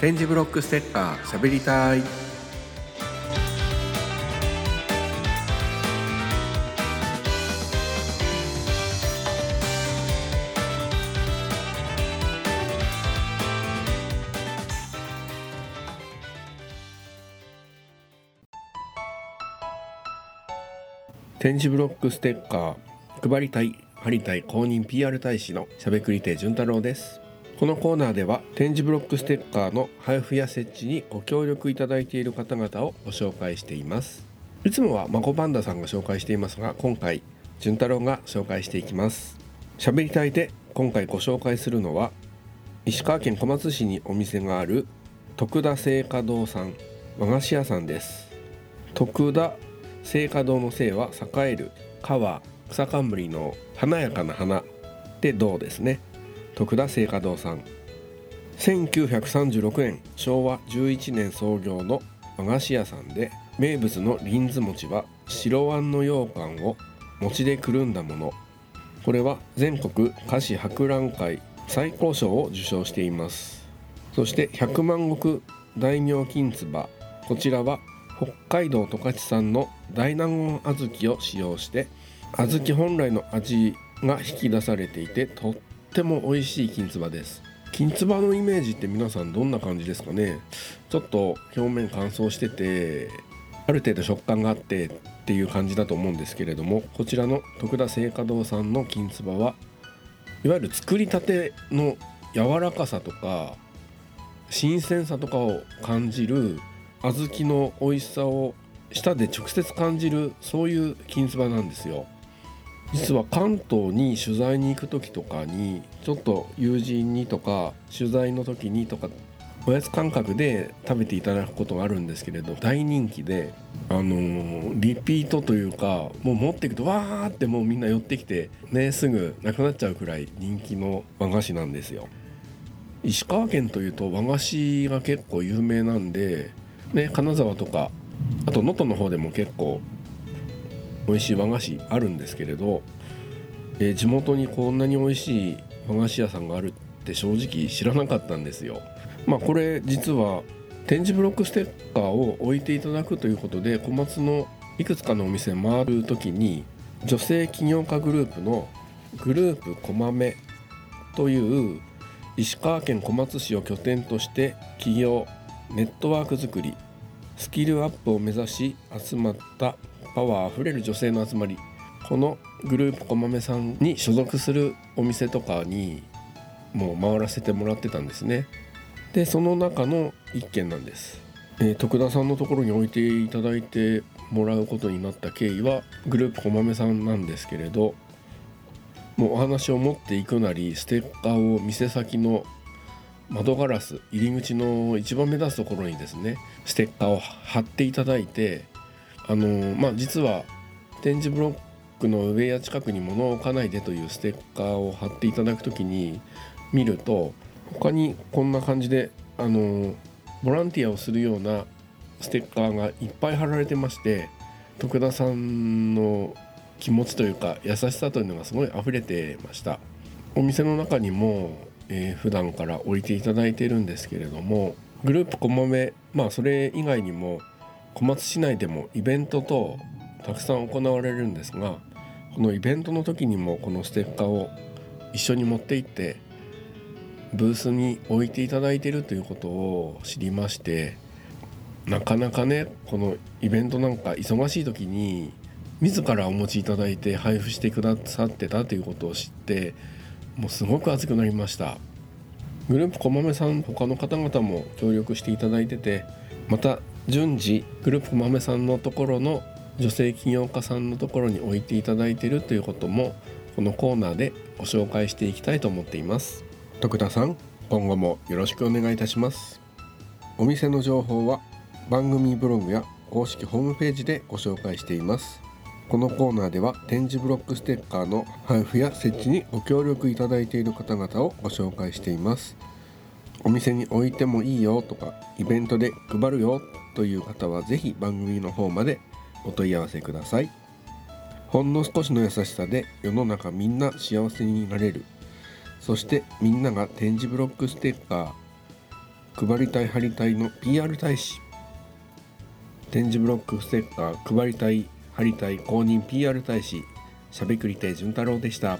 点字ブロックステッカー喋りたい。点字ブロックステッカー配りたい貼りたい公認 PR 大使のしゃべくり亭潤太郎です。このコーナーでは点字ブロックステッカーの配布や設置にご協力いただいている方々をご紹介しています。いつもはマコパンダさんが紹介していますが今回潤太郎が紹介していきます。しゃべりたいで今回ご紹介するのは石川県小松市にお店がある徳田製菓堂さん和菓子屋さんです。徳田聖火堂の聖は栄える川草冠の華やかな花で銅ですね。徳田聖火堂さん。1936年昭和11年創業の和菓子屋さんで名物のリンズ餅は白あんの羊羹を餅でくるんだもの。これは全国菓子博覧会最高賞を受賞しています。そして百万石大名金唾こちらは北海道十勝産の大納言小豆を使用して小豆本来の味が引き出されていてとっても美味しい金唾です。金唾のイメージって皆さんどんな感じですかね？ちょっと表面乾燥しててある程度食感があってっていう感じだと思うんですけれどもこちらの徳田製菓堂さんの金唾はいわゆる作りたての柔らかさとか新鮮さとかを感じる小豆の美味しさを舌で直接感じるそういう金唾なんですよ。実は関東に取材に行く時とかにちょっと友人にとか取材の時にとかおやつ感覚で食べていただくことがあるんですけれど大人気であのーリピートというかもう持っていくとわーってもうみんな寄ってきてねすぐなくなっちゃうくらい人気の和菓子なんですよ。石川県というと和菓子が結構有名なんでね金沢とかあと能登の方でも結構美味しい和菓子あるんですけれど、えー地元にこんなに美味しい和菓子屋さんがあるって正直知らなかったんですよ。まあこれ実は展示ブロックステッカーを置いていただくということで小松のいくつかのお店回る時に女性起業家グループのグループこまめという石川県小松市を拠点として起業ネットワーク作りスキルアップを目指し集まったパワーあふれる女性の集まり。このグループこまめさんに所属するお店とかにもう回らせてもらってたんですね。でその中の一件なんです、えー徳田さんのところに置いていただいてもらうことになった経緯はグループこまめさんなんですけれどもうお話を持っていくなりステッカーを店先の窓ガラス入り口の一番目立つところにですねステッカーを貼っていただいてあのまあ実は展示ブロックの上や近くに物を置かないでというステッカーを貼っていただくときに見ると他にこんな感じであのボランティアをするようなステッカーがいっぱい貼られてまして徳田さんの気持ちというか優しさというのがすごい溢れてました。お店の中にも、えー普段から置いていただいてるんですけれどもグループこまめまあそれ以外にも小松市内でもイベントとたくさん行われるんですがこのイベントの時にもこのステッカーを一緒に持って行ってブースに置いていただいてるということを知りましてなかなかねこのイベントなんか忙しい時に自らお持ちいただいて配布してくださってたということを知ってもうすごく熱くなりました。グループこまめさん他の方々も協力していただいててまた順次グループこまめさんのところの女性起業家さんのところに置いていただいているということもこのコーナーでご紹介していきたいと思っています。徳田さん今後もよろしくお願いいたします。お店の情報は番組ブログや公式ホームページでご紹介しています。このコーナーでは展示ブロックステッカーの配布や設置にご協力いただいている方々をご紹介しています。お店に置いてもいいよとかイベントで配るよという方はぜひ番組の方までお問い合わせください。ほんの少しの優しさで世の中みんな幸せになれる。そしてみんなが点字ブロックステッカー配りたい貼りたいの PR 大使。展示ブロックステッカー配りたい貼りたい公認 PR 大使。しゃべくり亭潤太郎でした。